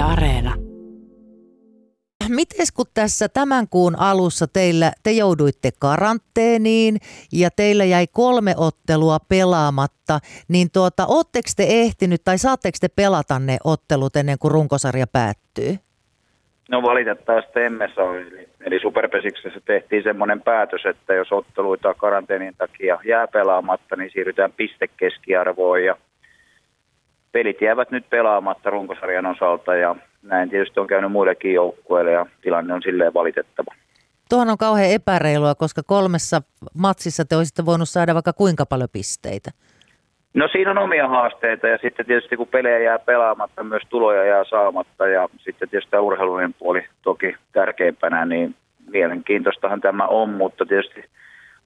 Areena. Mites kun tässä tämän kuun alussa teillä, te jouduitte karanteeniin ja teillä jäi kolme ottelua pelaamatta, niin tuota, ootteko te ehtinyt tai saatteko te pelata ne ottelut ennen kuin runkosarja päättyy? No valitettavasti emme saa. Eli, eli Superpesiksessä tehtiin semmoinen päätös, että jos otteluita karanteenin takia jää pelaamatta, niin siirrytään pistekeskiarvoon ja pelit jäävät nyt pelaamatta runkosarjan osalta ja näin tietysti on käynyt muillekin joukkueille ja tilanne on silleen valitettava. Tuohon on kauhean epäreilua, koska kolmessa matsissa te olisitte voinut saada vaikka kuinka paljon pisteitä. No siinä on omia haasteita ja sitten tietysti kun pelejä jää pelaamatta, myös tuloja jää saamatta ja sitten tietysti tämä urheilullinen puoli toki tärkeimpänä, niin mielenkiintoistahan tämä on, mutta tietysti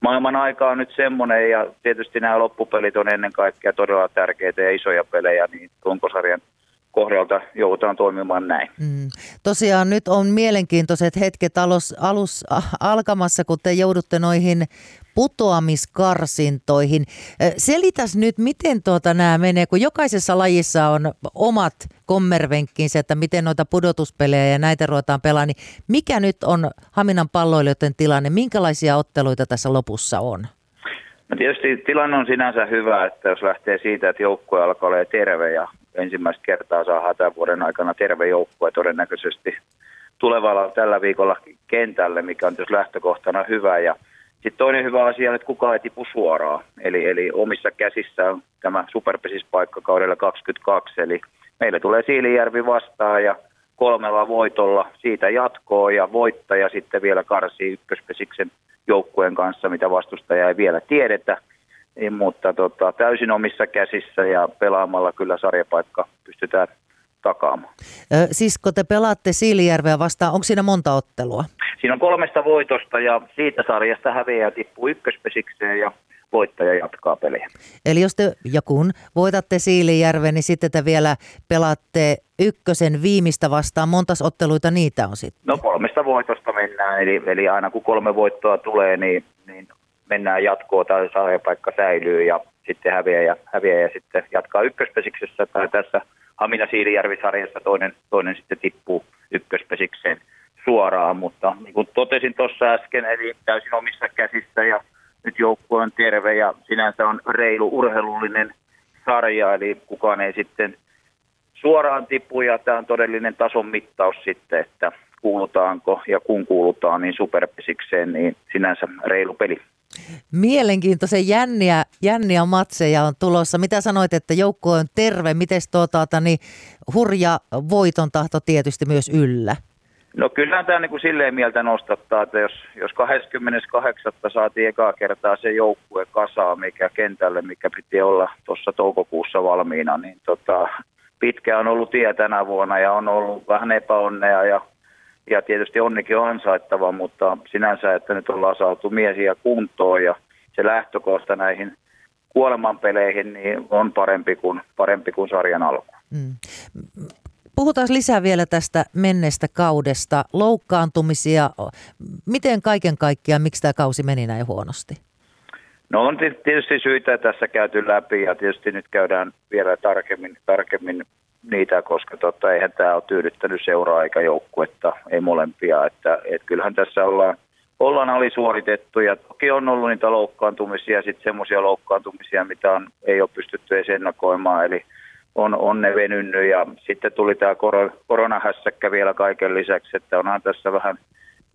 maailman aika on nyt semmoinen ja tietysti nämä loppupelit on ennen kaikkea todella tärkeitä ja isoja pelejä, niin runkosarjan kohdalta joudutaan toimimaan näin. Mm. Tosiaan nyt on mielenkiintoiset hetket alus, alus alkamassa, kun te joudutte noihin putoamiskarsintoihin. Selitäs nyt, miten tuota nämä menee, kun jokaisessa lajissa on omat kommervenkkinsä, että miten noita pudotuspelejä ja näitä ruvetaan pelaamaan, niin mikä nyt on Haminan palloilijoiden tilanne, minkälaisia otteluita tässä lopussa on? No tietysti tilanne on sinänsä hyvä, että jos lähtee siitä, että joukkue alkaa olla terve ja ensimmäistä kertaa saa tämän vuoden aikana terve joukkue todennäköisesti tulevalla tällä viikolla kentälle, mikä on tietysti lähtökohtana hyvä. Ja sitten toinen hyvä asia on, että kukaan ei tipu suoraan. Eli, eli omissa käsissä on tämä superpesispaikka kaudella 22, eli meille tulee Siilijärvi vastaan ja kolmella voitolla siitä jatkoa ja voittaja sitten vielä karsii ykköspesiksen joukkueen kanssa, mitä vastustaja ei vielä tiedetä. Niin, mutta tota, täysin omissa käsissä ja pelaamalla kyllä sarjapaikka pystytään takaamaan. Ö, siis kun te pelaatte Siilijärveä vastaan, onko siinä monta ottelua? Siinä on kolmesta voitosta ja siitä sarjasta häviää tippuu ykköspesikseen ja voittaja jatkaa peliä. Eli jos te ja kun voitatte Siilijärven, niin sitten te vielä pelaatte ykkösen viimeistä vastaan. Montas otteluita niitä on sitten? No kolmesta voitosta mennään, eli, eli aina kun kolme voittoa tulee, niin, niin mennään jatkoon tai sarjapaikka säilyy ja sitten häviää ja, häviää ja sitten jatkaa ykköspesiksessä tai tässä Hamina Siilijärvi-sarjassa toinen, toinen sitten tippuu ykköspesikseen suoraan, mutta niin kuin totesin tuossa äsken, eli täysin omissa käsissä ja nyt joukkue on terve ja sinänsä on reilu urheilullinen sarja, eli kukaan ei sitten suoraan tipu ja tämä on todellinen tason mittaus sitten, että kuulutaanko ja kun kuulutaan niin superpesikseen, niin sinänsä reilu peli. Mielenkiintoisen jänniä, jänniä matseja on tulossa. Mitä sanoit, että joukko on terve? Miten tuota, niin hurja voiton tahto tietysti myös yllä? No kyllä tämä niin kuin silleen mieltä nostattaa, että jos, jos 28. saatiin ekaa kertaa se joukkue kasaa, mikä kentälle, mikä piti olla tuossa toukokuussa valmiina, niin tota, pitkä on ollut tie tänä vuonna ja on ollut vähän epäonnea ja, ja tietysti onnikin on ansaittava, mutta sinänsä, että nyt ollaan saatu miesiä kuntoon ja se lähtökohta näihin kuolemanpeleihin niin on parempi kuin, parempi kuin sarjan alku. Mm. Puhutaan lisää vielä tästä menneestä kaudesta, loukkaantumisia. Miten kaiken kaikkiaan, miksi tämä kausi meni näin huonosti? No on tietysti syitä tässä käyty läpi ja tietysti nyt käydään vielä tarkemmin, tarkemmin niitä, koska tota, eihän tämä ole tyydyttänyt seuraa eikä joukkuetta, ei molempia. Että, et kyllähän tässä ollaan, ollaan alisuoritettu ja toki on ollut niitä loukkaantumisia ja sitten semmoisia loukkaantumisia, mitä on, ei ole pystytty edes ennakoimaan. Eli on, on ne venynyt ja sitten tuli tämä koronahässäkkä vielä kaiken lisäksi, että onhan tässä vähän,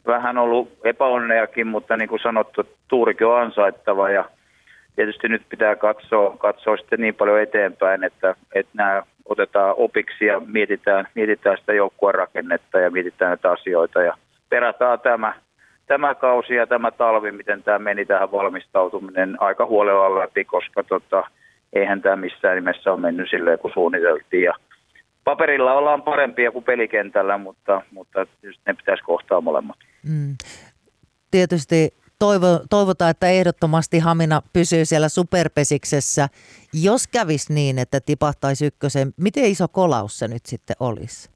vähän ollut epäonneakin, mutta niin kuin sanottu, tuurikin on ansaittava ja tietysti nyt pitää katsoa, katsoa sitten niin paljon eteenpäin, että, että nämä otetaan opiksi ja mietitään, mietitään sitä joukkueen rakennetta ja mietitään näitä asioita ja perataan tämä, tämä kausi ja tämä talvi, miten tämä meni tähän valmistautuminen aika huolella läpi, koska tota, eihän tämä missään nimessä ole mennyt silleen, kun suunniteltiin. Ja paperilla ollaan parempia kuin pelikentällä, mutta, mutta ne pitäisi kohtaa molemmat. Mm. Tietysti toivo, toivotaan, että ehdottomasti Hamina pysyy siellä superpesiksessä. Jos kävisi niin, että tipahtaisi ykkösen, miten iso kolaus se nyt sitten olisi?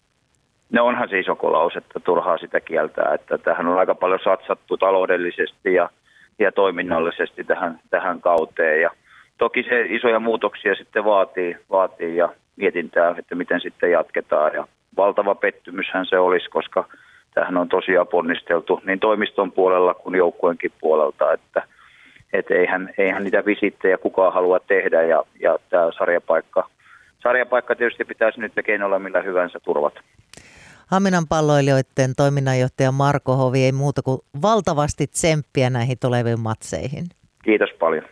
No onhan se iso kolaus, että turhaa sitä kieltää. Että tähän on aika paljon satsattu taloudellisesti ja, ja toiminnallisesti tähän, tähän kauteen. Ja toki se isoja muutoksia sitten vaatii, vaatii ja mietintää, että miten sitten jatketaan. Ja valtava pettymyshän se olisi, koska tähän on tosiaan ponnisteltu niin toimiston puolella kuin joukkueenkin puolelta, että et eihän, eihän niitä visittejä kukaan halua tehdä ja, ja tämä sarjapaikka, sarjapaikka tietysti pitäisi nyt keinoilla millä hyvänsä turvata. Haminan palloilijoiden toiminnanjohtaja Marko Hovi ei muuta kuin valtavasti tsemppiä näihin tuleviin matseihin. Kiitos paljon.